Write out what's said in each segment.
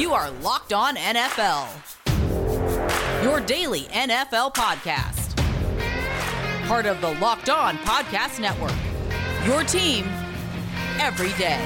You are Locked On NFL, your daily NFL podcast. Part of the Locked On Podcast Network, your team every day.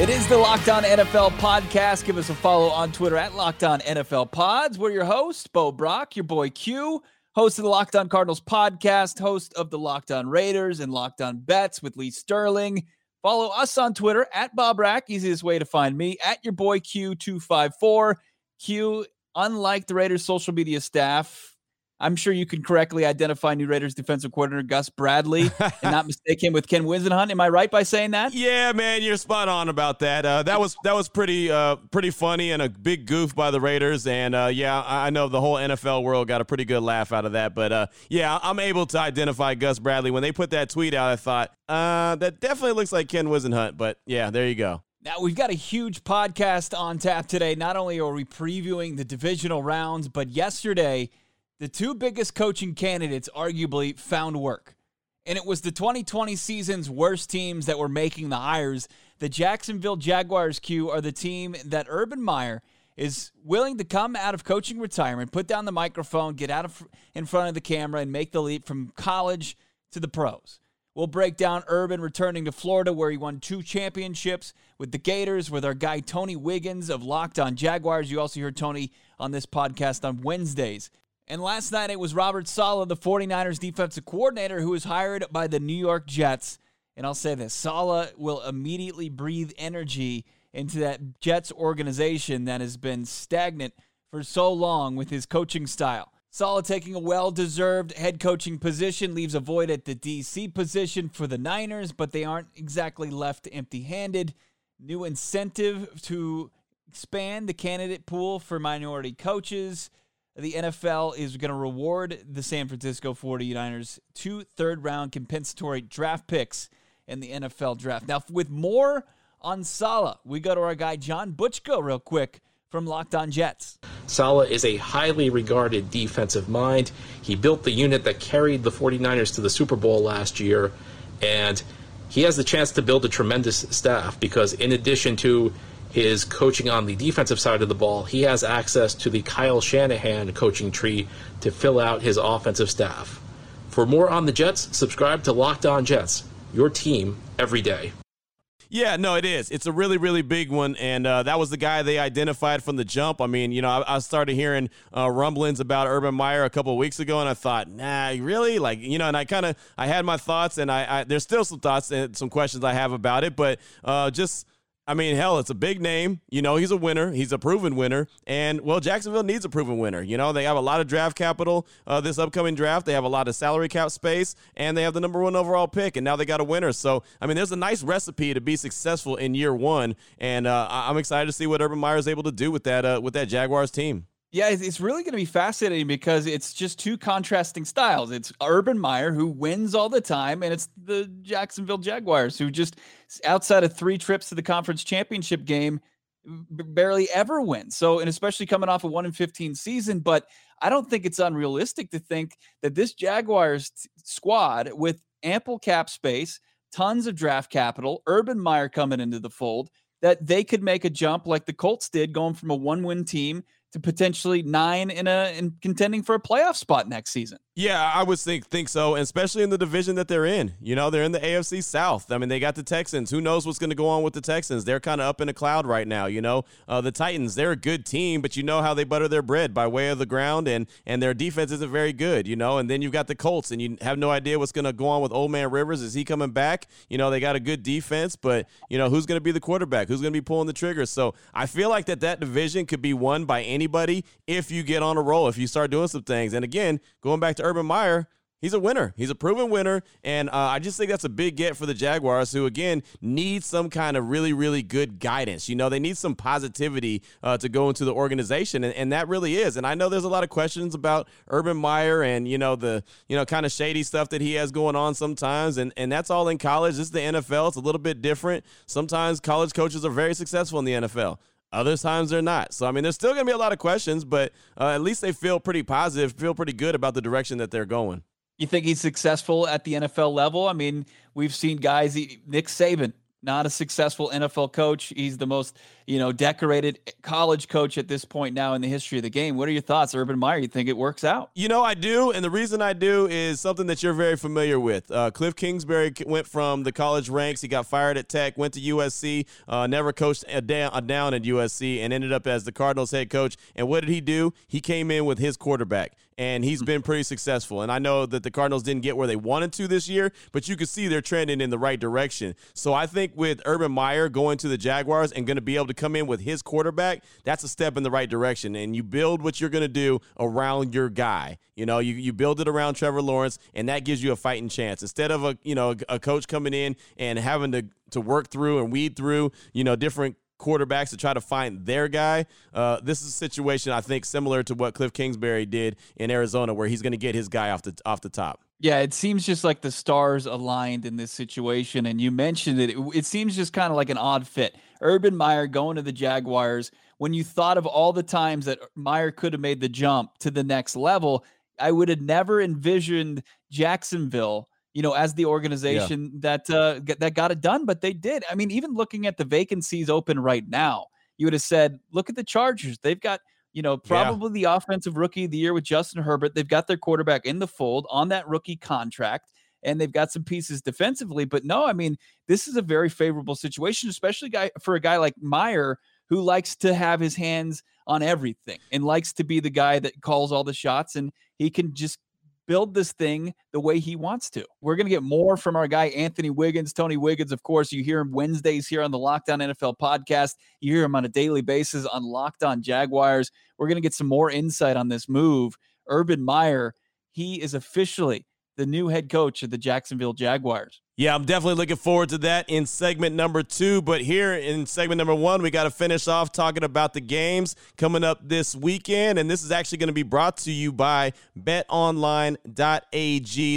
It is the Locked On NFL podcast. Give us a follow on Twitter at Locked On NFL Pods. We're your host, Bo Brock, your boy Q, host of the Locked On Cardinals podcast, host of the Locked On Raiders and Locked On Bets with Lee Sterling. Follow us on Twitter at Bo Brock, easiest way to find me, at your boy Q254. Q, unlike the Raiders social media staff, I'm sure you can correctly identify new Raiders defensive coordinator Gus Bradley and not mistake him with Ken Whisenhunt. Am I right by saying that? Yeah, man, you're spot on about that. Uh, that was that was pretty uh, pretty funny and a big goof by the Raiders. And uh, yeah, I know the whole NFL world got a pretty good laugh out of that. But uh, yeah, I'm able to identify Gus Bradley when they put that tweet out. I thought uh, that definitely looks like Ken Whisenhunt. But yeah, there you go. Now, we've got a huge podcast on tap today. Not only are we previewing the divisional rounds, but yesterday the two biggest coaching candidates arguably found work. And it was the 2020 season's worst teams that were making the hires. The Jacksonville Jaguars Q are the team that Urban Meyer is willing to come out of coaching retirement, put down the microphone, get out of in front of the camera and make the leap from college to the pros. We'll break down Urban returning to Florida where he won two championships with the Gators with our guy Tony Wiggins of Locked On Jaguars. You also hear Tony on this podcast on Wednesdays. And last night it was Robert Saleh, the 49ers defensive coordinator, who was hired by the New York Jets. And I'll say this Saleh will immediately breathe energy into that Jets organization that has been stagnant for so long with his coaching style. Saleh taking a well deserved head coaching position leaves a void at the DC position for the Niners, but they aren't exactly left empty handed. New incentive to expand the candidate pool for minority coaches the NFL is going to reward the San Francisco 49ers two third round compensatory draft picks in the NFL draft. Now, with more on Saleh, we go to our guy John Butchko real quick from Locked On Jets. Saleh is a highly regarded defensive mind. He built the unit that carried the 49ers to the Super Bowl last year, and he has the chance to build a tremendous staff because, in addition to his coaching on the defensive side of the ball, he has access to the Kyle Shanahan coaching tree to fill out his offensive staff. For more on the Jets, subscribe to Locked On Jets, your team every day. Yeah, no, it is. It's a really, really big one, and uh, that was the guy they identified from the jump. I mean, you know, I, I started hearing uh, rumblings about Urban Meyer a couple weeks ago, and I thought, nah, really, like, you know, and I kind of, I had my thoughts, and I, I, there's still some thoughts and some questions I have about it, but uh, just I mean, hell, it's a big name. You know, he's a winner. He's a proven winner. And, well, Jacksonville needs a proven winner. You know, they have a lot of draft capital uh, this upcoming draft. They have a lot of salary cap space, and they have the number one overall pick, and now they got a winner. So, I mean, there's a nice recipe to be successful in year one. And uh, I'm excited to see what Urban Meyer is able to do with that, uh, with that Jaguars team. Yeah, it's really going to be fascinating because it's just two contrasting styles. It's Urban Meyer, who wins all the time, and it's the Jacksonville Jaguars, who just outside of three trips to the conference championship game, barely ever win. So, and especially coming off a one in 15 season, but I don't think it's unrealistic to think that this Jaguars t- squad with ample cap space, tons of draft capital, Urban Meyer coming into the fold, that they could make a jump like the Colts did, going from a one win team to potentially nine in a in contending for a playoff spot next season. Yeah, I would think think so, especially in the division that they're in. You know, they're in the AFC South. I mean, they got the Texans. Who knows what's going to go on with the Texans? They're kind of up in a cloud right now. You know, uh, the Titans. They're a good team, but you know how they butter their bread by way of the ground, and and their defense isn't very good. You know, and then you've got the Colts, and you have no idea what's going to go on with Old Man Rivers. Is he coming back? You know, they got a good defense, but you know who's going to be the quarterback? Who's going to be pulling the trigger? So I feel like that that division could be won by anybody if you get on a roll, if you start doing some things. And again, going back to Urban Meyer He's a winner. He's a proven winner. And uh, I just think that's a big get for the Jaguars, who, again, need some kind of really, really good guidance. You know, they need some positivity uh, to go into the organization. And, and that really is. And I know there's a lot of questions about Urban Meyer and, you know, the, you know, kind of shady stuff that he has going on sometimes. And, and that's all in college. This is the NFL. It's a little bit different. Sometimes college coaches are very successful in the NFL. Other times they're not. So, I mean, there's still going to be a lot of questions, but uh, at least they feel pretty positive, feel pretty good about the direction that they're going. You think he's successful at the NFL level? I mean, we've seen guys, Nick Saban, not a successful NFL coach. He's the most, you know, decorated college coach at this point now in the history of the game. What are your thoughts, Urban Meyer? You think it works out? You know, I do, and the reason I do is something that you're very familiar with. Uh, Cliff Kingsbury went from the college ranks. He got fired at Tech, went to USC, uh, never coached a a down at USC, and ended up as the Cardinals head coach. And what did he do? He came in with his quarterback and he's been pretty successful. And I know that the Cardinals didn't get where they wanted to this year, but you can see they're trending in the right direction. So I think with Urban Meyer going to the Jaguars and going to be able to come in with his quarterback, that's a step in the right direction. And you build what you're going to do around your guy. You know, you, you build it around Trevor Lawrence, and that gives you a fighting chance. Instead of a you know a coach coming in and having to to work through and weed through you know different quarterbacks to try to find their guy. Uh, this is a situation I think similar to what Cliff Kingsbury did in Arizona, where he's going to get his guy off the off the top. Yeah, it seems just like the stars aligned in this situation, and you mentioned it. It, it seems just kind of like an odd fit. Urban Meyer going to the Jaguars. When you thought of all the times that Meyer could have made the jump to the next level, I would have never envisioned Jacksonville you know, as the organization yeah. that uh, that got it done, but they did. I mean, even looking at the vacancies open right now, you would have said, look at the Chargers. They've got you know probably yeah. the offensive rookie of the year with Justin Herbert. They've got their quarterback in the fold on that rookie contract. And they've got some pieces defensively, but no, I mean, this is a very favorable situation, especially guy for a guy like Meyer, who likes to have his hands on everything and likes to be the guy that calls all the shots and he can just build this thing the way he wants to. We're going to get more from our guy, Anthony Wiggins. Tony Wiggins, of course, you hear him Wednesdays here on the Locked On NFL podcast. You hear him on a daily basis on Locked On Jaguars. We're going to get some more insight on this move. Urban Meyer, he is officially the new head coach of the Jacksonville Jaguars. Yeah, I'm definitely looking forward to that in segment number two. But here in segment number one, we got to finish off talking about the games coming up this weekend. And this is actually going to be brought to you by betonline.ag.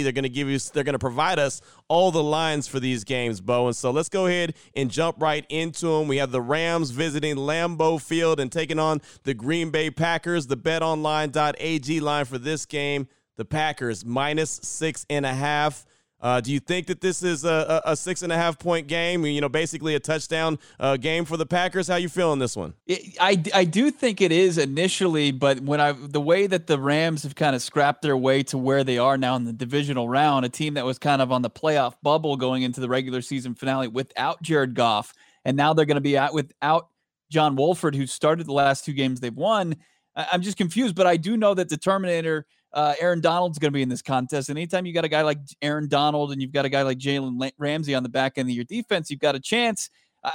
They're going to give you, they're going to provide us all the lines for these games, Bo. And so let's go ahead and jump right into them. We have the Rams visiting Lambeau Field and taking on the Green Bay Packers. The betonline.ag line for this game the Packers minus six and a half. Uh, do you think that this is a, a, six and a half point game? You know, basically a touchdown uh, game for the Packers. How you feeling this one? I, I do think it is initially, but when I the way that the Rams have kind of scrapped their way to where they are now in the divisional round, a team that was kind of on the playoff bubble going into the regular season finale without Jared Goff, and now they're going to be out without John Wolford, who started the last two games they've won. I'm just confused, but I do know that the Terminator uh, Aaron Donald's going to be in this contest. And anytime you got a guy like Aaron Donald and you've got a guy like Jalen Ramsey on the back end of your defense, you've got a chance.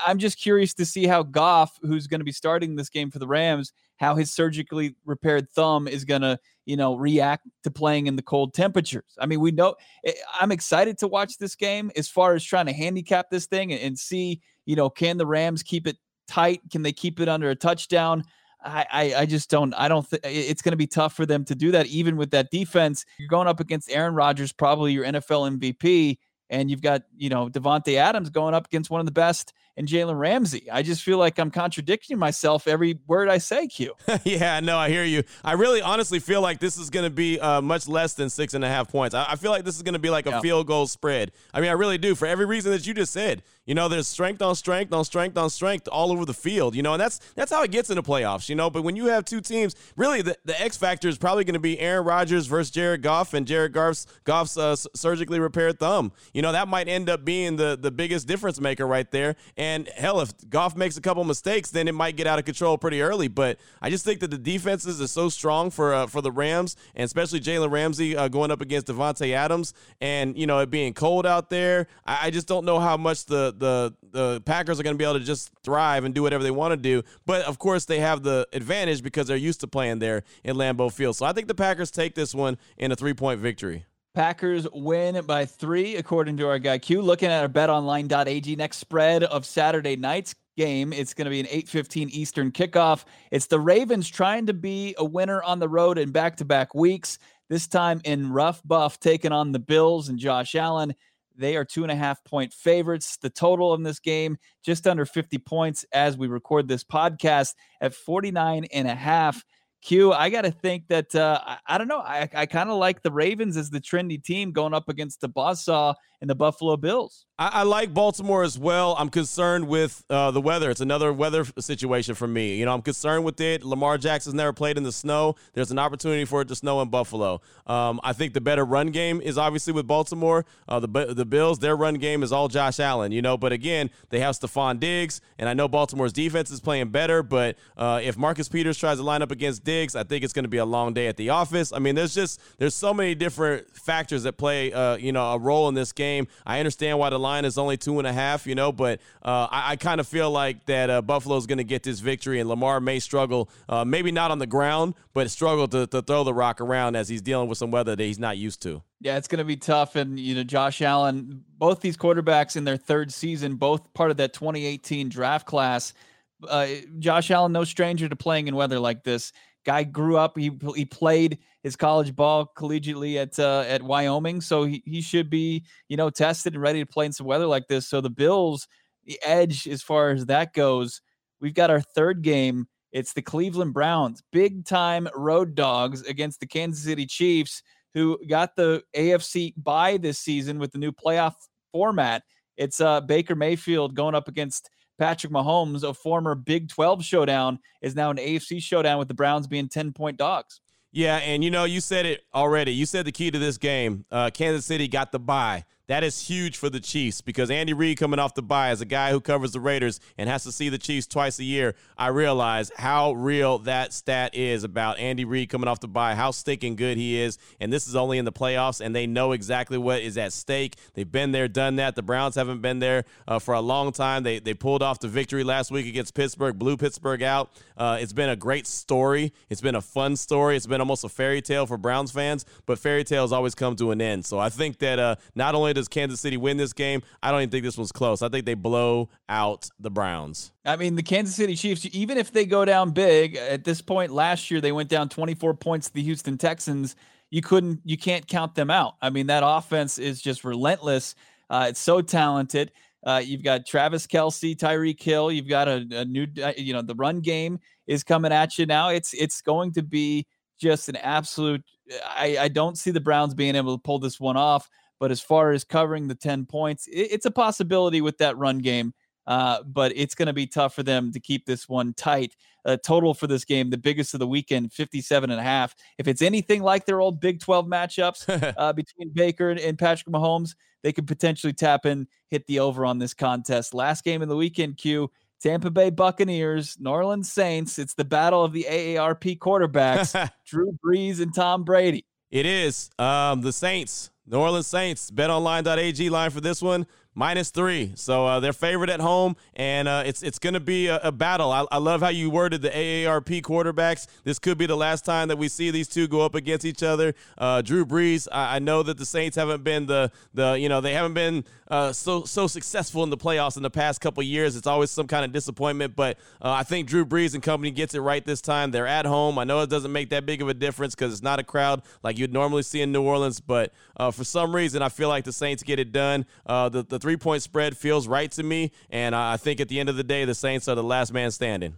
I'm just curious to see how Goff, who's going to be starting this game for the Rams, how his surgically repaired thumb is going to, you know, react to playing in the cold temperatures. I mean, we know eh, I'm excited to watch this game as far as trying to handicap this thing and, and see, you know, can the Rams keep it tight? Can they keep it under a touchdown? I, I, just don't. I don't think it's going to be tough for them to do that, even with that defense. You're going up against Aaron Rodgers, probably your NFL MVP, and you've got you know Davante Adams going up against one of the best and Jalen Ramsey. I just feel like I'm contradicting myself every word I say, Q. yeah, no, I hear you. I really honestly feel like this is going to be uh, much less than six and a half points. I, I feel like this is going to be like a field goal spread. I mean, I really do for every reason that you just said. You know, there's strength on strength on strength on strength all over the field. You know, and that's that's how it gets in the playoffs. You know, but when you have two teams, really the, the X factor is probably going to be Aaron Rodgers versus Jared Goff and Jared Goff's Goff's uh, surgically repaired thumb. You know, that might end up being the the biggest difference maker right there. And hell, if Goff makes a couple mistakes, then it might get out of control pretty early. But I just think that the defenses are so strong for uh, for the Rams, and especially Jalen Ramsey uh, going up against Davante Adams, and you know it being cold out there. I, I just don't know how much the the the Packers are going to be able to just thrive and do whatever they want to do. But of course, they have the advantage because they're used to playing there in Lambeau Field. So I think the Packers take this one in a three point victory. Packers win by three, according to our guy Q. Looking at our betonline.ag next spread of Saturday night's game. It's going to be an 8:15 Eastern kickoff. It's the Ravens trying to be a winner on the road in back-to-back weeks. This time in rough buff, taking on the Bills and Josh Allen. They are two and a half point favorites. The total in this game, just under 50 points as we record this podcast at 49 and a half. Q, I got to think that uh, I, I, don't know. I, I kind of like the Ravens as the trendy team going up against the Buzzsaw and the Buffalo Bills. I, I, like Baltimore as well. I'm concerned with uh, the weather. It's another weather situation for me. You know, I'm concerned with it. Lamar Jackson's never played in the snow. There's an opportunity for it to snow in Buffalo. Um, I think the better run game is obviously with Baltimore. Uh, the the Bills, their run game is all Josh Allen. You know, but again, they have Stefon Diggs, and I know Baltimore's defense is playing better. But uh, if Marcus Peters tries to line up against Diggs, I think it's going to be a long day at the office. I mean, there's just there's so many different factors that play uh, you know a role in this game. I understand why the line is only two and a half, you know, but uh, I, I kind of feel like that uh, Buffalo's going to get this victory, and Lamar may struggle, uh, maybe not on the ground, but struggle to, to throw the rock around as he's dealing with some weather that he's not used to. Yeah, it's going to be tough. And, you know, Josh Allen, both these quarterbacks in their third season, both part of that 2018 draft class. Uh, Josh Allen, no stranger to playing in weather like this. Guy grew up. He he played his college ball collegiately at uh, at Wyoming, so he, he should be you know tested and ready to play in some weather like this. So the Bills, the edge as far as that goes, we've got our third game. It's the Cleveland Browns, big time road dogs against the Kansas City Chiefs, who got the AFC bye this season with the new playoff format. It's uh, Baker Mayfield going up against Patrick Mahomes, a former Big 12 showdown, is now an AFC showdown with the Browns being 10 point dogs. Yeah, and you know, you said it already. You said the key to this game. Uh, Kansas City got the bye. That is huge for the Chiefs because Andy Reid coming off the bye as a guy who covers the Raiders and has to see the Chiefs twice a year. I realize how real that stat is about Andy Reid coming off the bye, how stinking good he is. And this is only in the playoffs, and they know exactly what is at stake. They've been there, done that. The Browns haven't been there uh, for a long time. They they pulled off the victory last week against Pittsburgh, blew Pittsburgh out. Uh, it's been a great story. It's been a fun story. It's been almost a fairy tale for Browns fans, but fairy tales always come to an end. So I think that uh, not only does Kansas City win this game? I don't even think this one's close. I think they blow out the Browns. I mean, the Kansas City Chiefs, even if they go down big, at this point last year, they went down 24 points to the Houston Texans. You couldn't, you can't count them out. I mean, that offense is just relentless. Uh, it's so talented. Uh, you've got Travis Kelce, Tyreek Hill. You've got a, a new, uh, you know, the run game is coming at you now. It's it's going to be just an absolute. I, I don't see the Browns being able to pull this one off. But as far as covering the 10 points, it, it's a possibility with that run game. Uh, but it's going to be tough for them to keep this one tight. Uh, total for this game, the biggest of the weekend, 57 and a half. If it's anything like their old Big 12 matchups uh, between Baker and, and Patrick Mahomes, they could potentially tap in, hit the over on this contest. Last game of the weekend, Q. Tampa Bay Buccaneers, New Orleans Saints. It's the battle of the AARP quarterbacks, Drew Brees and Tom Brady. It is. Um, the Saints New Orleans Saints, betonline.ag line for this one minus three. So uh, they're favored at home, and uh, it's it's going to be a, a battle. I, I, love how you worded the AARP quarterbacks. This could be the last time that we see these two go up against each other. Uh, Drew Brees, I, I, know that the Saints haven't been the the you know they haven't been uh, so so successful in the playoffs in the past couple years. It's always some kind of disappointment, but uh, I think Drew Brees and company gets it right this time. They're at home. I know it doesn't make that big of a difference because it's not a crowd like you'd normally see in New Orleans, but uh, for some reason I feel like the Saints get it done. the the three point spread feels right to me. And I think at the end of the day, the Saints are the last man standing.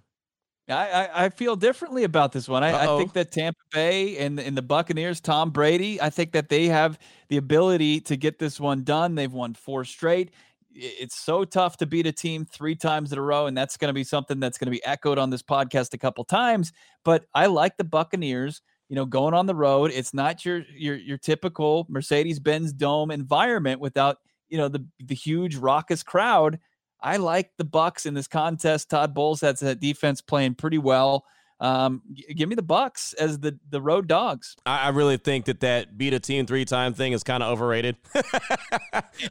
I, I, feel differently about this one. I, I, think that Tampa Bay and, and the Buccaneers, Tom Brady, I think that they have the ability to get this one done. They've won four straight. It's so tough to beat a team three times in a row, and that's going to be something that's going to be echoed on this podcast a couple times. But I like the Buccaneers you know, going on the road. It's not your your your typical Mercedes-Benz Dome environment without you know the the huge raucous crowd. I like the Bucks in this contest. Todd Bowles has that defense playing pretty well. Um, g- give me the Bucks as the the road dogs. I, I really think that that beat a team three time thing is kind of overrated.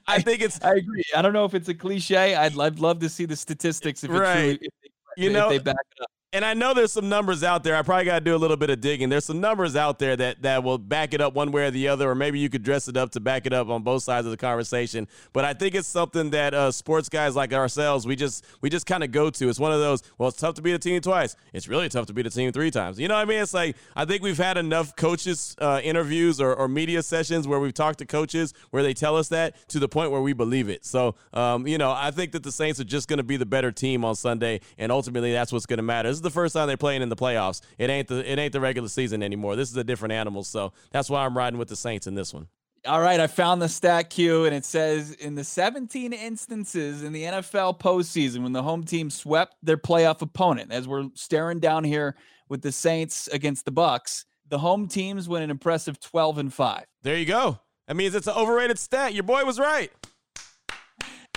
I think it's. I agree. I don't know if it's a cliche. I'd, I'd love to see the statistics if right. True, if they, you know, they back it up and I know there's some numbers out there. I probably got to do a little bit of digging. There's some numbers out there that that will back it up one way or the other, or maybe you could dress it up to back it up on both sides of the conversation. But I think it's something that uh, sports guys like ourselves we just we just kind of go to. It's one of those. Well, it's tough to beat a team twice. It's really tough to beat a team three times. You know what I mean? It's like I think we've had enough coaches uh, interviews or, or, media sessions where we've talked to coaches where they tell us that to the point where we believe it. So um, you know, I think that the Saints are just going to be the better team on Sunday, and ultimately that's what's going to matter. Is the first time they're playing in the playoffs. It ain't the it ain't the regular season anymore. This is a different animal. So that's why I'm riding with the Saints in this one. All right, I found the stat Q, and it says in the 17 instances in the NFL postseason when the home team swept their playoff opponent, as we're staring down here with the Saints against the Bucks, the home teams went an impressive 12 and 5. There you go. That means it's an overrated stat. Your boy was right.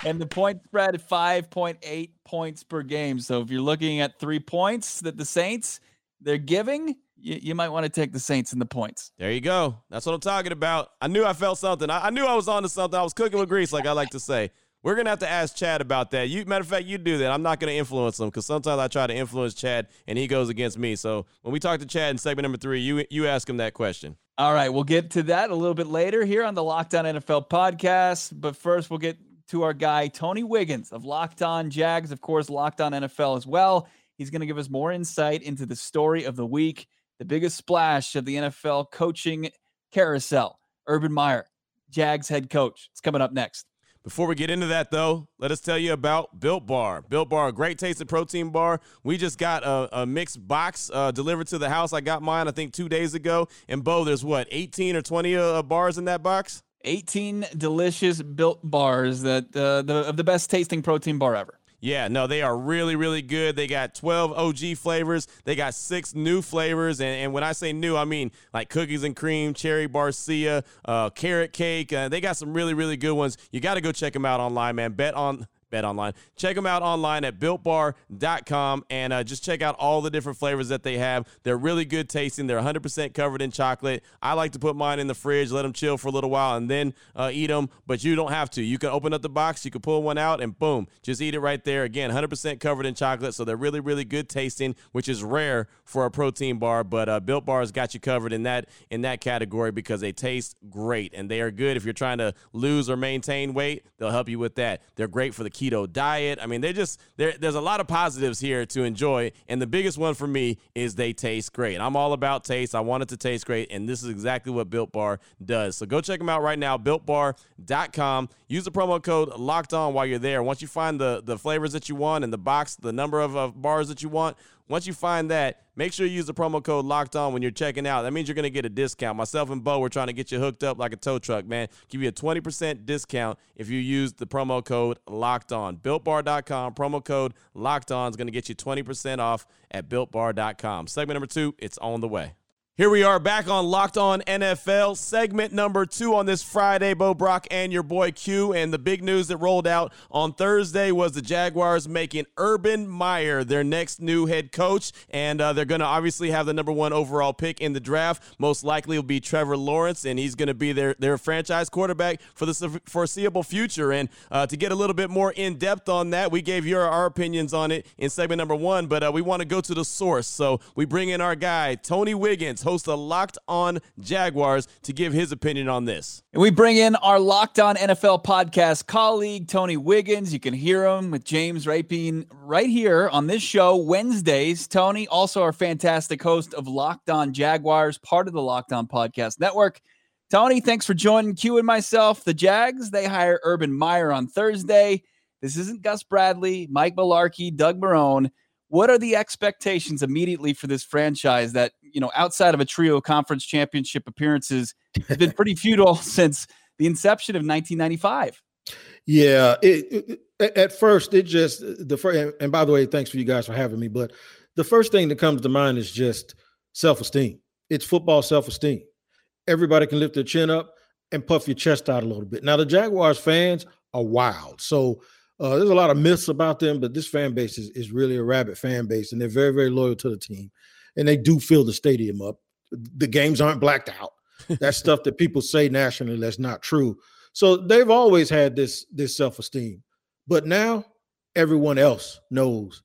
And the point spread 5.8 points per game. So if you're looking at three points that the Saints they're giving, you, you might want to take the Saints in the points. There you go. That's what I'm talking about. I knew I felt something. I, I knew I was on to something. I was cooking with grease, like I like to say. We're gonna have to ask Chad about that. You, matter of fact, you do that. I'm not gonna influence him because sometimes I try to influence Chad and he goes against me. So when we talk to Chad in segment number three, you you ask him that question. All right, we'll get to that a little bit later here on the Locked On NFL podcast. But first, we'll get to our guy Tony Wiggins of Locked On Jags, of course, Locked On NFL as well. He's going to give us more insight into the story of the week, the biggest splash of the NFL coaching carousel. Urban Meyer, Jags head coach. It's coming up next. Before we get into that, though, let us tell you about Built Bar. Built Bar, a great tasting protein bar. We just got a, a mixed box uh, delivered to the house. I got mine, I think, two days ago. And Bo, there's what, 18 or 20 uh, bars in that box? 18 delicious built bars that uh, the of the best tasting protein bar ever. Yeah, no, they are really, really good. They got 12 OG flavors. They got six new flavors. And, and when I say new, I mean like cookies and cream, cherry barcia, uh, carrot cake. Uh, they got some really, really good ones. You got to go check them out online, man. Bet on Bet online. Check them out online at builtbar.com and uh, just check out all the different flavors that they have. They're really good tasting. They're 100% covered in chocolate. I like to put mine in the fridge, let them chill for a little while, and then uh, eat them. But you don't have to. You can open up the box, you can pull one out, and boom, just eat it right there. Again, 100% covered in chocolate, so they're really, really good tasting, which is rare for a protein bar. But uh, Built Bar has got you covered in that in that category because they taste great and they are good if you're trying to lose or maintain weight. They'll help you with that. They're great for the keto diet. I mean, they just there there's a lot of positives here to enjoy, and the biggest one for me is they taste great. I'm all about taste. I want it to taste great, and this is exactly what Built Bar does. So go check them out right now, builtbar.com. Use the promo code Locked On while you're there. Once you find the the flavors that you want and the box, the number of, of bars that you want, once you find that, make sure you use the promo code locked on when you're checking out. That means you're going to get a discount. Myself and Bo, we're trying to get you hooked up like a tow truck, man. Give you a 20% discount if you use the promo code locked on. BuiltBar.com, promo code locked on is going to get you 20% off at BuiltBar.com. Segment number two, it's on the way. Here we are back on Locked On NFL, segment number two on this Friday. Bo Brock and your boy Q. And the big news that rolled out on Thursday was the Jaguars making Urban Meyer their next new head coach. And uh, they're going to obviously have the number one overall pick in the draft. Most likely will be Trevor Lawrence, and he's going to be their, their franchise quarterback for the foreseeable future. And uh, to get a little bit more in depth on that, we gave your our opinions on it in segment number one, but uh, we want to go to the source. So we bring in our guy, Tony Wiggins host of Locked On Jaguars, to give his opinion on this. And we bring in our Locked On NFL podcast colleague, Tony Wiggins. You can hear him with James Rapien right here on this show Wednesdays. Tony, also our fantastic host of Locked On Jaguars, part of the Locked On Podcast Network. Tony, thanks for joining Q and myself. The Jags, they hire Urban Meyer on Thursday. This isn't Gus Bradley, Mike Mularkey, Doug Marrone. What are the expectations immediately for this franchise that, you know, outside of a trio conference championship appearances has been pretty futile since the inception of 1995? Yeah, it, it, at first it just the first and by the way, thanks for you guys for having me, but the first thing that comes to mind is just self-esteem. It's football self-esteem. Everybody can lift their chin up and puff your chest out a little bit. Now the Jaguars fans are wild. So uh, there's a lot of myths about them, but this fan base is, is really a rabid fan base, and they're very, very loyal to the team. And they do fill the stadium up. The games aren't blacked out. That's stuff that people say nationally that's not true. So they've always had this this self-esteem. But now everyone else knows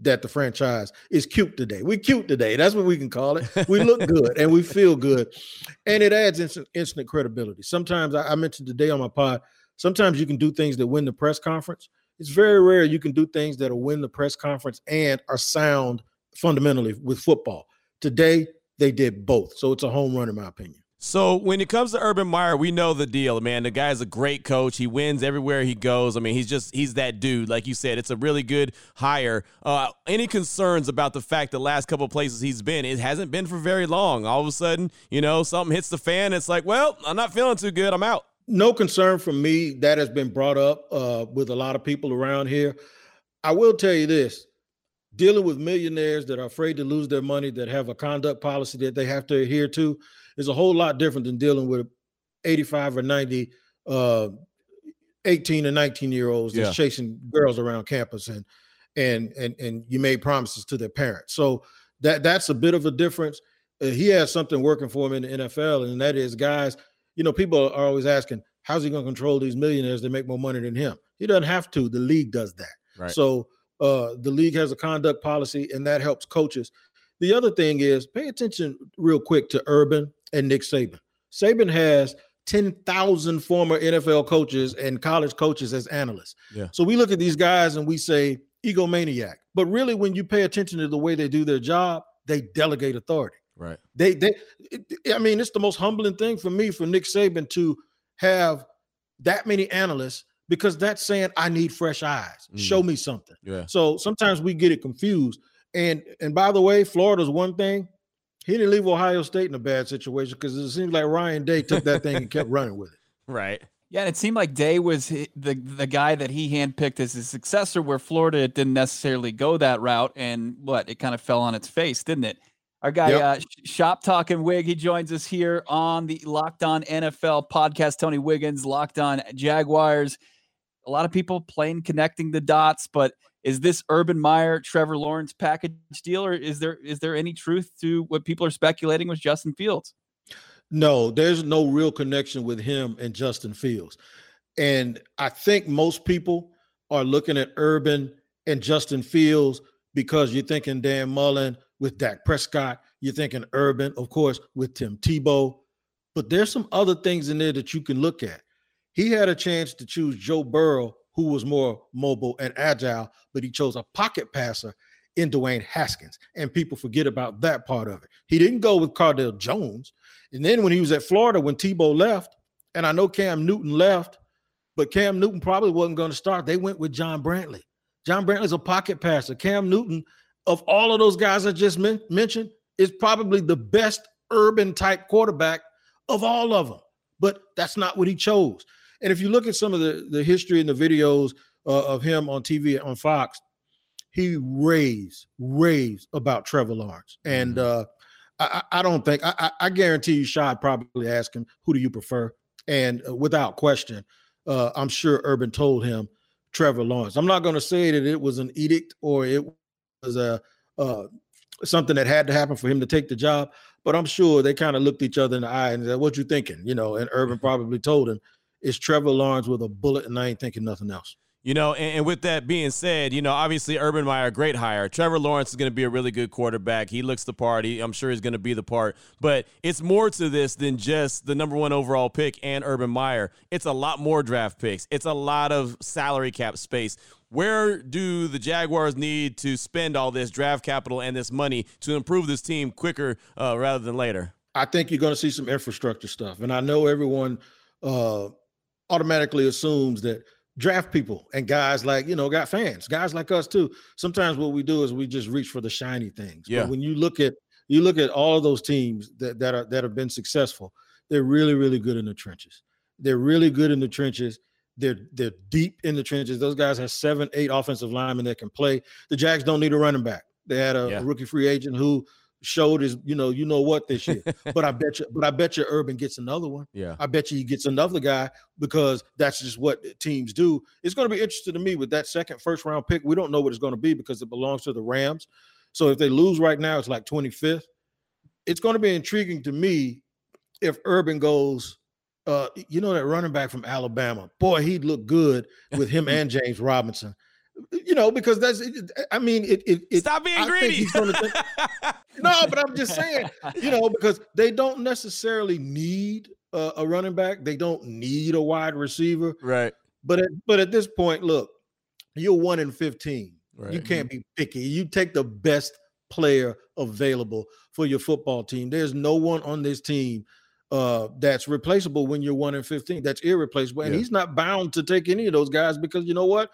that the franchise is cute today. We cute today. That's what we can call it. We look good and we feel good. And it adds instant, instant credibility. Sometimes I, I mentioned today on my pod, sometimes you can do things that win the press conference, it's very rare you can do things that'll win the press conference and are sound fundamentally with football. Today, they did both. So it's a home run, in my opinion. So when it comes to Urban Meyer, we know the deal, man. The guy's a great coach. He wins everywhere he goes. I mean, he's just he's that dude. Like you said, it's a really good hire. Uh, any concerns about the fact the last couple places he's been, it hasn't been for very long. All of a sudden, you know, something hits the fan. It's like, well, I'm not feeling too good. I'm out. No concern from me. That has been brought up uh, with a lot of people around here. I will tell you this: dealing with millionaires that are afraid to lose their money, that have a conduct policy that they have to adhere to is a whole lot different than dealing with 85 or 90 uh, 18 and 19 year olds that's yeah. chasing girls around campus and and and and you made promises to their parents so that that's a bit of a difference uh, he has something working for him in the nfl and that is guys you know people are always asking how's he going to control these millionaires that make more money than him he doesn't have to the league does that right. so uh, the league has a conduct policy and that helps coaches the other thing is pay attention real quick to urban and Nick Saban. Saban has 10,000 former NFL coaches and college coaches as analysts. Yeah. So we look at these guys and we say egomaniac. But really, when you pay attention to the way they do their job, they delegate authority. Right. They they I mean, it's the most humbling thing for me for Nick Saban to have that many analysts because that's saying I need fresh eyes. Mm. Show me something. Yeah. So sometimes we get it confused. And and by the way, Florida's one thing he didn't leave Ohio State in a bad situation because it seems like Ryan Day took that thing and kept running with it. Right. Yeah, and it seemed like Day was the the guy that he handpicked as his successor, where Florida didn't necessarily go that route, and what it kind of fell on its face, didn't it? Our guy, yep. uh, Shop Talking Wig, he joins us here on the Locked On NFL podcast. Tony Wiggins, Locked On Jaguars. A lot of people playing connecting the dots, but is this Urban Meyer, Trevor Lawrence package deal, or is there is there any truth to what people are speculating with Justin Fields? No, there's no real connection with him and Justin Fields. And I think most people are looking at Urban and Justin Fields because you're thinking Dan Mullen with Dak Prescott. You're thinking Urban, of course, with Tim Tebow. But there's some other things in there that you can look at. He had a chance to choose Joe Burrow who was more mobile and agile, but he chose a pocket passer in Dwayne Haskins. And people forget about that part of it. He didn't go with Cardale Jones. And then when he was at Florida, when Tebow left, and I know Cam Newton left, but Cam Newton probably wasn't going to start. They went with John Brantley. John Brantley's a pocket passer. Cam Newton, of all of those guys I just men- mentioned, is probably the best urban type quarterback of all of them. But that's not what he chose. And if you look at some of the, the history and the videos uh, of him on TV on Fox, he raves, raves about Trevor Lawrence. And mm-hmm. uh, I, I, don't think, I, I guarantee you, Shad probably asked him, who do you prefer? And uh, without question, uh, I'm sure Urban told him Trevor Lawrence. I'm not going to say that it was an edict or it was a uh, something that had to happen for him to take the job, but I'm sure they kind of looked each other in the eye and said, "What you thinking?" You know, and Urban probably told him, it's Trevor Lawrence with a bullet, and I ain't thinking nothing else. You know, and, and, with that being said, you know, obviously Urban Meyer, great hire. Trevor Lawrence is going to be a really good quarterback. He looks the part. He, I'm sure he's going to be the part. But it's more to this than just the number one overall pick and Urban Meyer. It's a lot more draft picks. It's a lot of salary cap space. Where do the Jaguars need to spend all this draft capital and this money to improve this team quicker uh, rather than later? I think you're going to see some infrastructure stuff, and I know everyone. Uh, automatically assumes that draft people and guys like you know got fans guys like us too. Sometimes what we do is we just reach for the shiny things. Yeah. but when you look at you look at all of those teams that, that are that have been successful they're really really good in the trenches. They're really good in the trenches. They're they're deep in the trenches. Those guys have seven eight offensive linemen that can play. The jags don't need a running back. They had a, yeah. a rookie free agent who showed his, you know, you know what this year. but I bet you, but I bet you Urban gets another one. Yeah. I bet you he gets another guy because that's just what teams do. It's going to be interesting to me with that second first round pick. We don't know what it's going to be because it belongs to the Rams. So if they lose right now, it's like 25th. It's going to be intriguing to me if Urban goes, uh, you know, that running back from Alabama. Boy, he'd look good with him and James Robinson you know, because that's, I mean, it, it, it stop being I greedy. Think, no, but I'm just saying, you know, because they don't necessarily need a, a, running back, they don't need a wide receiver, right? But at, but at this point, look, you're one in fifteen. Right. You can't be picky. You take the best player available for your football team. There's no one on this team uh, that's replaceable when you're one in 15. That's irreplaceable. And Yeah. he's not bound to take any of those guys because you know what?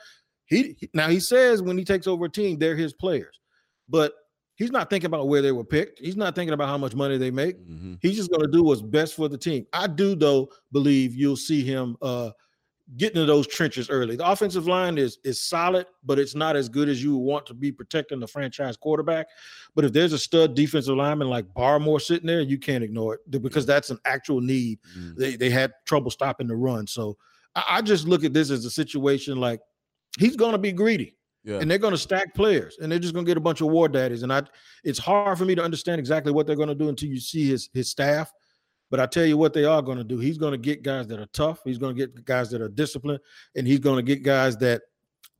He now he says when he takes over a team, they're his players, but he's not thinking about where they were picked. He's not thinking about how much money they make. Mhm. He's just going to do what's best for the team. I do, though, believe you'll see him uh, get into those trenches early. The offensive line is is solid, but it's not as good as you want to be protecting the franchise quarterback. But if there's a stud defensive lineman like Barmore sitting there, you can't ignore it because that's an actual need. Mhm. They they had trouble stopping the run, so I, I just look at this as a situation like he's going to be greedy Yeah. and they're going to stack players and they're just going to get a bunch of war daddies and i it's hard for me to understand exactly what they're going to do until you see his his staff but i tell you what they are going to do he's going to get guys that are tough he's going to get guys that are disciplined and he's going to get guys that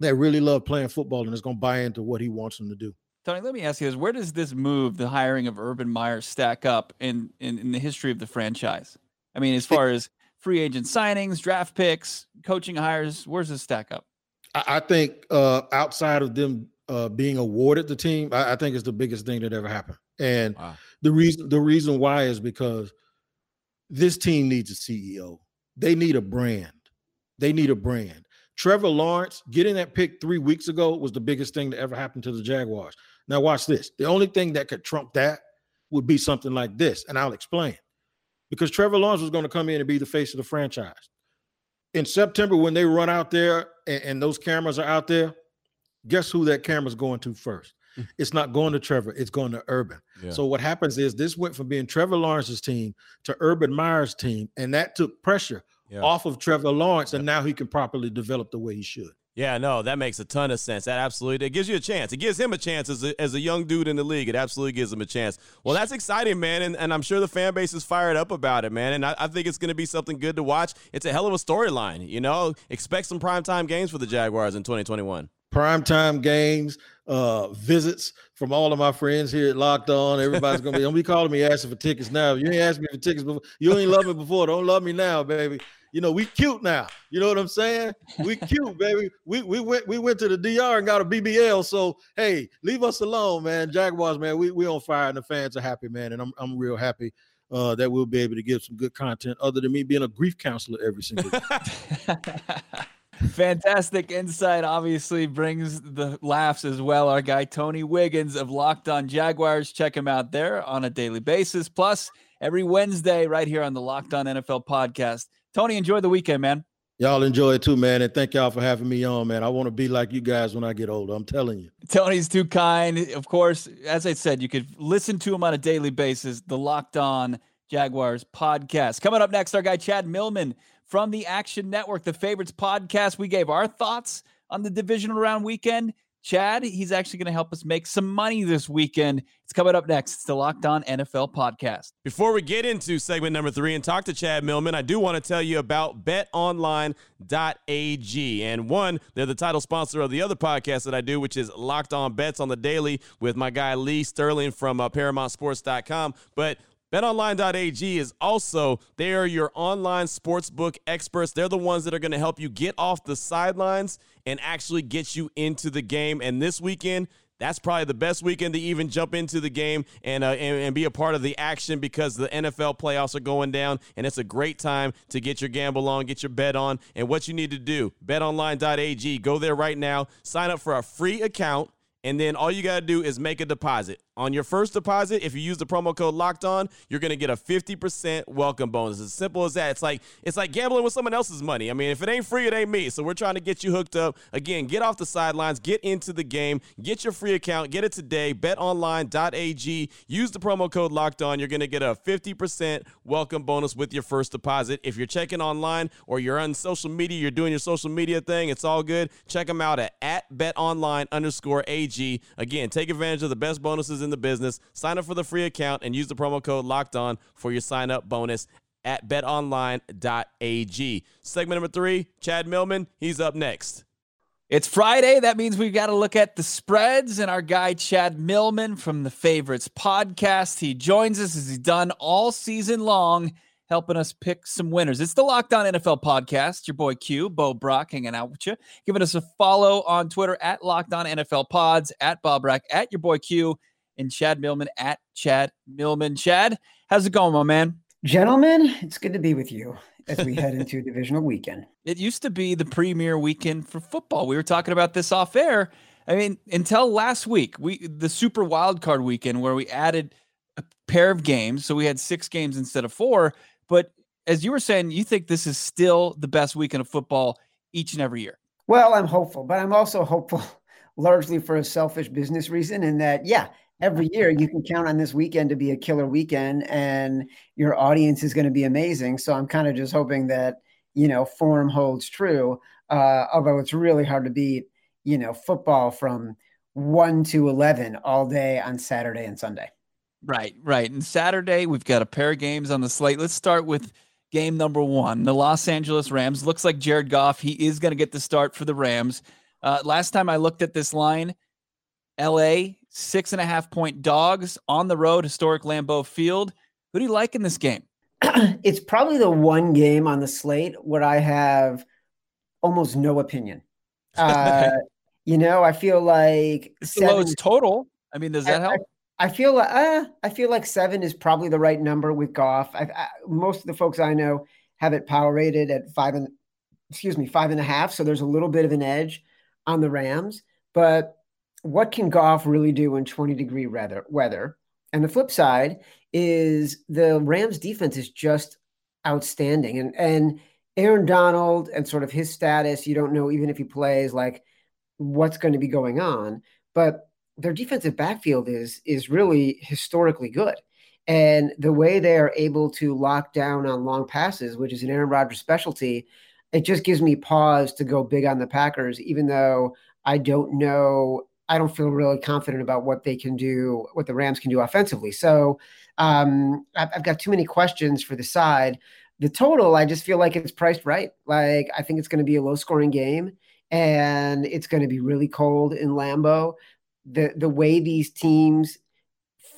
that really love playing football and is going to buy into what he wants them to do Tony, let me ask you this: Where does this move, the hiring of Urban Meyer, stack up in, in in the history of the franchise? I mean, as far as free agent signings, draft picks, coaching hires, where's this stack up? I, I think uh outside of them uh being awarded the team I, I think it's the biggest thing that ever happened and Wow. the reason the reason why is because this team needs a CEO. They need a brand. They need a brand. Trevor Lawrence getting that pick three weeks ago was the biggest thing that ever happened to the Jaguars. Now watch this. The only thing that could trump that would be something like this, and I'll explain. Because Trevor Lawrence was going to come in and be the face of the franchise. In September, when they run out there and, and those cameras are out there, guess who that camera's going to first? Hmm. It's not going to Trevor, it's going to Urban. Yeah. So what happens is this went from being Trevor Lawrence's team to Urban Meyer's team, and that took pressure Yeah. off of Trevor Lawrence, and now he can properly develop the way he should. Yeah, no, that makes a ton of sense. That absolutely it gives you a chance. It gives him a chance as a, as a young dude in the league. It absolutely gives him a chance. Well, that's exciting, man, and, and I'm sure the fan base is fired up about it, man. And I, I think it's going to be something good to watch. It's a hell of a storyline. You know, expect some primetime games for the Jaguars in 2021. Primetime games, uh, visits from all of my friends here at Locked On. Everybody's gonna be. Don't be calling me asking for tickets now. You ain't asked me for tickets before. You ain't love me before. Don't love me now, baby. You know we cute now. You know what I'm saying? We cute, baby. We we went we went to the DR and got a BBL. So hey, leave us alone, man. Jaguars, man. We we on fire and the fans are happy, man. And I'm I'm real happy. Uh, that we'll be able to give some good content other than me being a grief counselor every single day. Fantastic insight. Obviously, brings the laughs as well. Our guy Tony Wiggins of Locked On Jaguars. Check him out there on a daily basis. Plus, every Wednesday, right here on the Locked On NFL podcast. Tony, enjoy the weekend, man. Y'all enjoy it too, man. And thank y'all for having me on, man. I want to be like you guys when I get older. I'm telling you. Tony's too kind. Of course, as I said, you could listen to him on a daily basis. The Locked On Jaguars podcast. Coming up next, our guy Chad Millman from the Action Network, the Favorites podcast. We gave our thoughts on the divisional round weekend. Chad, he's actually going to help us make some money this weekend. It's coming up next. It's the Locked On NFL podcast. Before we get into segment number three and talk to Chad Millman, I do want to tell you about betonline.ag. And one, they're the title sponsor of the other podcast that I do, which is Locked On Bets on the Daily with my guy Lee Sterling from uh, ParamountSports.com. But BetOnline.ag is also, they are your online sportsbook experts. They're the ones that are going to help you get off the sidelines and actually get you into the game. And this weekend, that's probably the best weekend to even jump into the game and, uh, and and be a part of the action because the NFL playoffs are going down and it's a great time to get your gamble on, get your bet on. And what you need to do, betonline.ag, go there right now, sign up for a free account, and then all you got to do is make a deposit. On your first deposit, if you use the promo code locked on, you're to get a 50% welcome bonus. As simple as that. It's like it's like gambling with someone else's money. I mean, if it ain't free, it ain't me. So we're trying to get you hooked up. Again, get off the sidelines, get into the game, get your free account, get it today. betonline.ag. Use the promo code locked on. You're to get a 50% welcome bonus with your first deposit. If you're checking online or you're on social media, you're doing your social media thing, it's all good. Check them out at, at betonline underscore AG. Again, take advantage of the best bonuses in the business. Sign up for the free account and use the promo code locked on for your sign up bonus at betonline.ag. Segment number three, Chad Millman, he's up next. It's Friday. That means we've got to look at the spreads. And our guy, Chad Millman from the Favorites podcast, he joins us as he's done all season long, helping us pick some winners. It's the Locked On NFL podcast. Your boy Q, Bo Brock, hanging out with you. Giving us a follow on Twitter at Locked On NFL Pods, at Bob Brock, at your boy Q, and Chad Millman at Chad Millman. Chad, how's it going, my man? Gentlemen, it's good to be with you as we head into a divisional weekend. It used to be the premier weekend for football. We were talking about this off air. I mean, until last week, we the super wild card weekend where we added a pair of games, so we had six games instead of four. But as you were saying, you think this is still the best weekend of football each and every year. Well, I'm hopeful, but I'm also hopeful largely for a selfish business reason in that, yeah, every year you can count on this weekend to be a killer weekend and your audience is going to be amazing. So I'm kind of just hoping that, you know, form holds true. Uh, although it's really hard to beat, you know, football from one to 11 all day on Saturday and Sunday. Right, right. And Saturday, we've got a pair of games on the slate. Let's start with game number one. The Los Angeles Rams. Looks like Jared Goff, he is going to get the start for the Rams. Uh, last time I looked at this line, LA, six and a half point dogs on the road, historic Lambeau Field. Who do you like in this game? it's probably the one game on the slate where I have almost no opinion. Uh, you know, I feel like it's seven, total. I mean, does that I, help? I, I feel like uh, I feel like seven is probably the right number with Goff. I, I, most of the folks I know have it power rated at five and excuse me five and a half, so there's a little bit of an edge on the Rams. But what can Goff really do in 20 degree weather? Weather, and the flip side is the Rams defense is just outstanding, and and Aaron Donald and sort of his status, you don't know even if he plays, like what's going to be going on. But their defensive backfield is is really historically good. And the way they are able to lock down on long passes, which is an Aaron Rodgers specialty, it just gives me pause to go big on the Packers, even though I don't know, I don't feel really confident about what they can do, what the Rams can do offensively. So um, I've, I've got too many questions for the side. The total, I just feel like it's priced right. Like I think it's going to be a low scoring game and it's going to be really cold in Lambeau. The the way these teams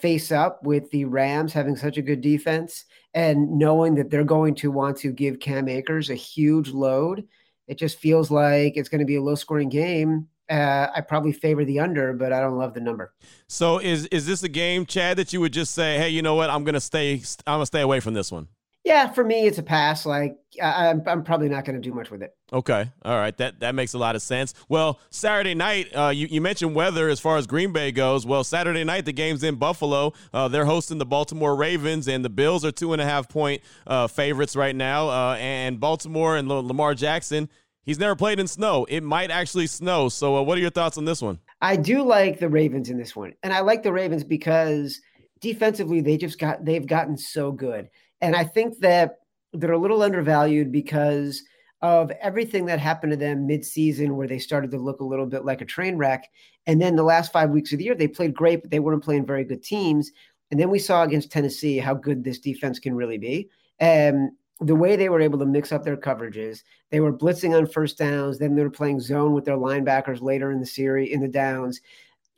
face up with the Rams having such a good defense and knowing that they're going to want to give Cam Akers a huge load, it just feels like it's going to be a low scoring game. Uh, I probably favor the under, but I don't love the number. So is is this a game, Chad, that you would just say, hey, you know what, I'm gonna stay, I'm gonna stay away from this one? Yeah, for me, it's a pass. Like I'm, I'm probably not going to do much with it. Okay, all right, that that makes a lot of sense. Well, Saturday night, uh, you you mentioned weather as far as Green Bay goes. Well, Saturday night the game's in Buffalo. Uh, they're hosting the Baltimore Ravens, and the Bills are two and a half point uh, favorites right now. Uh, and Baltimore and Lamar Jackson, he's never played in snow. It might actually snow. So, uh, what are your thoughts on this one? I do like the Ravens in this one, and I like the Ravens because defensively they just got they've gotten so good. And I think that they're a little undervalued because of everything that happened to them mid-season where they started to look a little bit like a train wreck. And then the last five weeks of the year, they played great, but they weren't playing very good teams. And then we saw against Tennessee how good this defense can really be. And the way they were able to mix up their coverages, they were blitzing on first downs, then they were playing zone with their linebackers later in the series in the downs.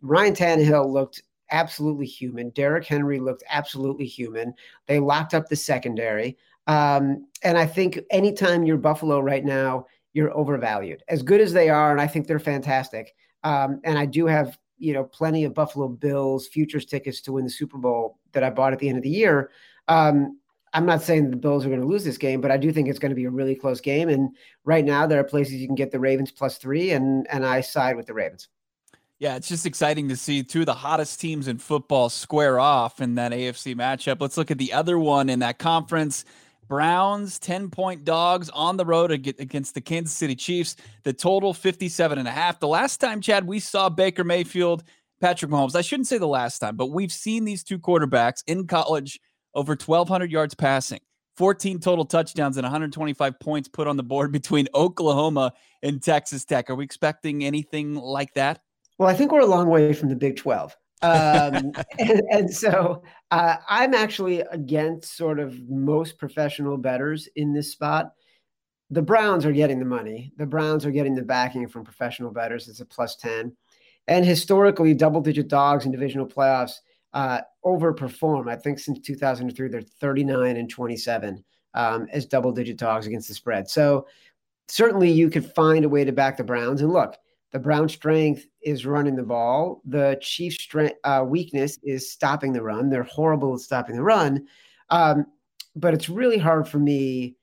Ryan Tannehill looked absolutely human. Derrick Henry looked absolutely human. They locked up the secondary. Um, and I think anytime you're Buffalo right now, you're overvalued. As good as they are, and I think they're fantastic. Um, and I do have, you know, plenty of Buffalo Bills futures tickets to win the Super Bowl that I bought at the end of the year. Um, I'm not saying the Bills are going to lose this game, but I do think it's going to be a really close game. And right now, there are places you can get the Ravens plus three, and and I side with the Ravens. Yeah, it's just exciting to see two of the hottest teams in football square off in that AFC matchup. Let's look at the other one in that conference. Browns 10 point dogs on the road against the Kansas City Chiefs. The total 57 and a half. The last time, Chad, we saw Baker Mayfield, Patrick Mahomes. I shouldn't say the last time, but we've seen these two quarterbacks in college over 1,200 yards passing, 14 total touchdowns, and 125 points put on the board between Oklahoma and Texas Tech. Are we expecting anything like that? Well, I think we're a long way from the Big 12. um, and, and, so uh, I'm actually against sort of most professional bettors in this spot. The Browns are getting the money. The Browns are getting the backing from professional bettors. It's a plus 10. And historically, double digit dogs in divisional playoffs uh, overperform. I think since 2003, they're 39 and 27 um, as double digit dogs against the spread. So certainly you could find a way to back the Browns. And look, the Brown strength is running the ball. The Chiefs' strength, uh, weakness is stopping the run. They're horrible at stopping the run. Um, but it's really hard for me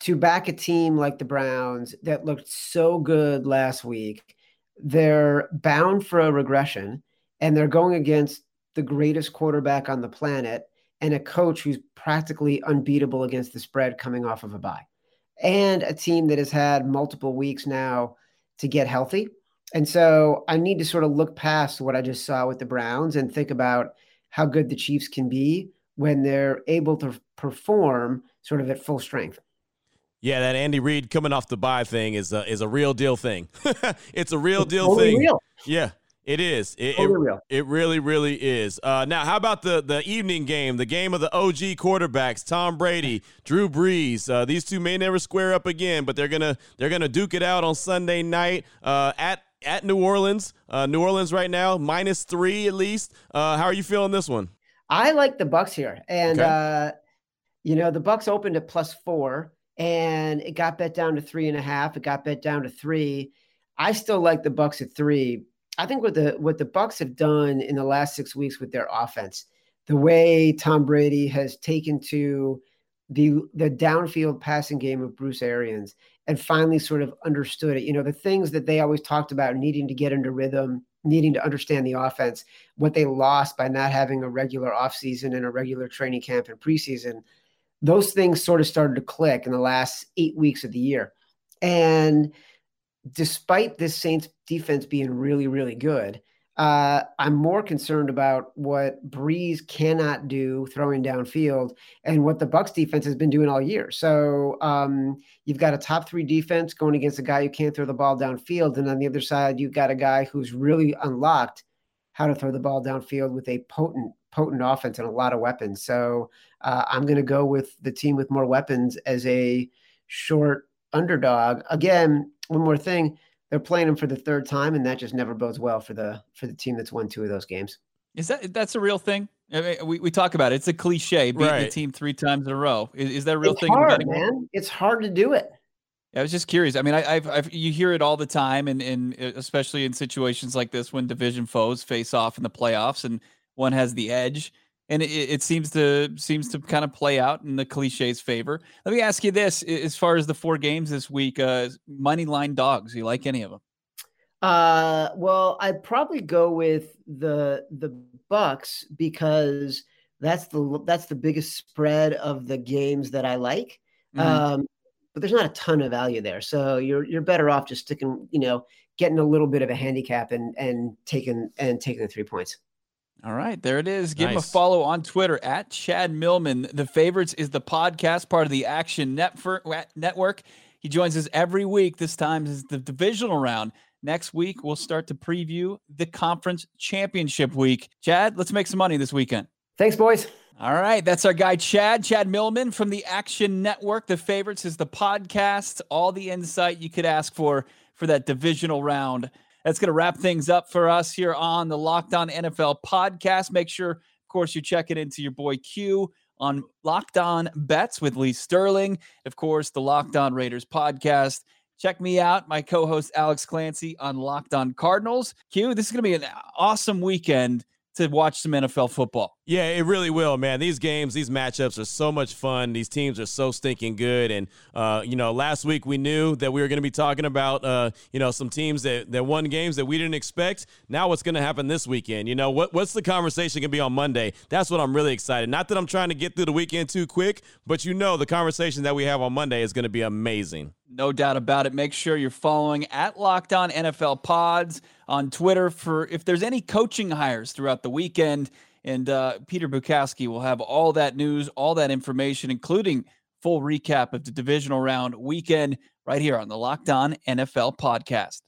to back a team like the Browns that looked so good last week. They're bound for a regression and they're going against the greatest quarterback on the planet and a coach who's practically unbeatable against the spread coming off of a bye. And a team that has had multiple weeks now to get healthy. And so I need to sort of look past what I just saw with the Browns and think about how good the Chiefs can be when they're able to perform sort of at full strength. Yeah, that Andy Reid coming off the bye thing is a, is a real deal thing. it's a real deal totally thing. Real. Yeah, it is. It, totally it, it, really, really is. Uh, now, how about the the evening game, the game of the OG quarterbacks, Tom Brady, Drew Brees? Uh, these two may never square up again, but they're gonna they're gonna duke it out on Sunday night uh, at at New Orleans. Uh, New Orleans right now minus three at least. Uh, how are you feeling this one? I like the Bucs here, and okay. uh, you know the Bucs opened at plus four, and it got bet down to three and a half. It got bet down to three. I still like the Bucs at three. I think what the what the Bucs have done in the last six weeks with their offense, the way Tom Brady has taken to the the downfield passing game of Bruce Arians and finally sort of understood it. You know, the things that they always talked about needing to get into rhythm, needing to understand the offense, what they lost by not having a regular offseason and a regular training camp and preseason, those things sort of started to click in the last eight weeks of the year. And despite this Saints defense being really, really good, uh, I'm more concerned about what Brees cannot do throwing downfield and what the Bucs defense has been doing all year. So um, you've got a top three defense going against a guy who can't throw the ball downfield, and on the other side, you've got a guy who's really unlocked how to throw the ball downfield with a potent, potent offense and a lot of weapons. So uh, I'm going to go with the team with more weapons as a short underdog. Again, one more thing they're playing them for the third time, and that just never bodes well for the for the team that's won two of those games. Is that that's a real thing? I mean, we, we talk about it. It's a cliche, beating right. the team three times in a row. Is, is that a real it's thing? Hard, man. It's hard to do it. I was just curious. I mean, I, have I've, you hear it all the time, and, and uh, especially in situations like this when division foes face off in the playoffs, and one has the edge and it, it, seems to seems to kind of play out in the cliches favor. Let me ask you this: as far as the four games this week, uh, money line dogs, you like any of them? Uh, well, I'd probably go with the the Bucs because that's the that's the biggest spread of the games that I like. Mm-hmm. Um, but there's not a ton of value there, so you're you're better off just sticking, you know, getting a little bit of a handicap and and taking and taking the three points. All right, there it is. Give nice. him a follow on Twitter at Chad Millman. The favorites is the podcast, part of the Action Network. He joins us every week. This time is the divisional round. Next week, we'll start to preview the conference championship week. Chad, let's make some money this weekend. Thanks, boys. All right, that's our guy Chad, Chad Millman from the Action Network. The favorites is the podcast, all the insight you could ask for for that divisional round that's going to wrap things up for us here on the Locked On NFL podcast. Make sure, of course, you check it into your boy Q on Locked On Bets with Lee Sterling. Of course, the Locked On Raiders podcast. Check me out, my co host Alex Clancy on Locked On Cardinals. Q, this is going to be an awesome weekend to watch some NFL football. Yeah, it really will, man. These games, these matchups are so much fun. These teams are so stinking good. And, uh, you know, last week we knew that we were going to be talking about, uh, you know, some teams that, that won games that we didn't expect. Now what's going to happen this weekend? You know, what, what's the conversation going to be on Monday? That's what I'm really excited. Not that I'm trying to get through the weekend too quick, but you know, the conversation that we have on Monday is going to be amazing. No doubt about it. Make sure you're following at Locked On NFL Pods on Twitter for if there's any coaching hires throughout the weekend. And uh, Peter Bukowski will have all that news, all that information, including full recap of the divisional round weekend right here on the Locked On NFL podcast.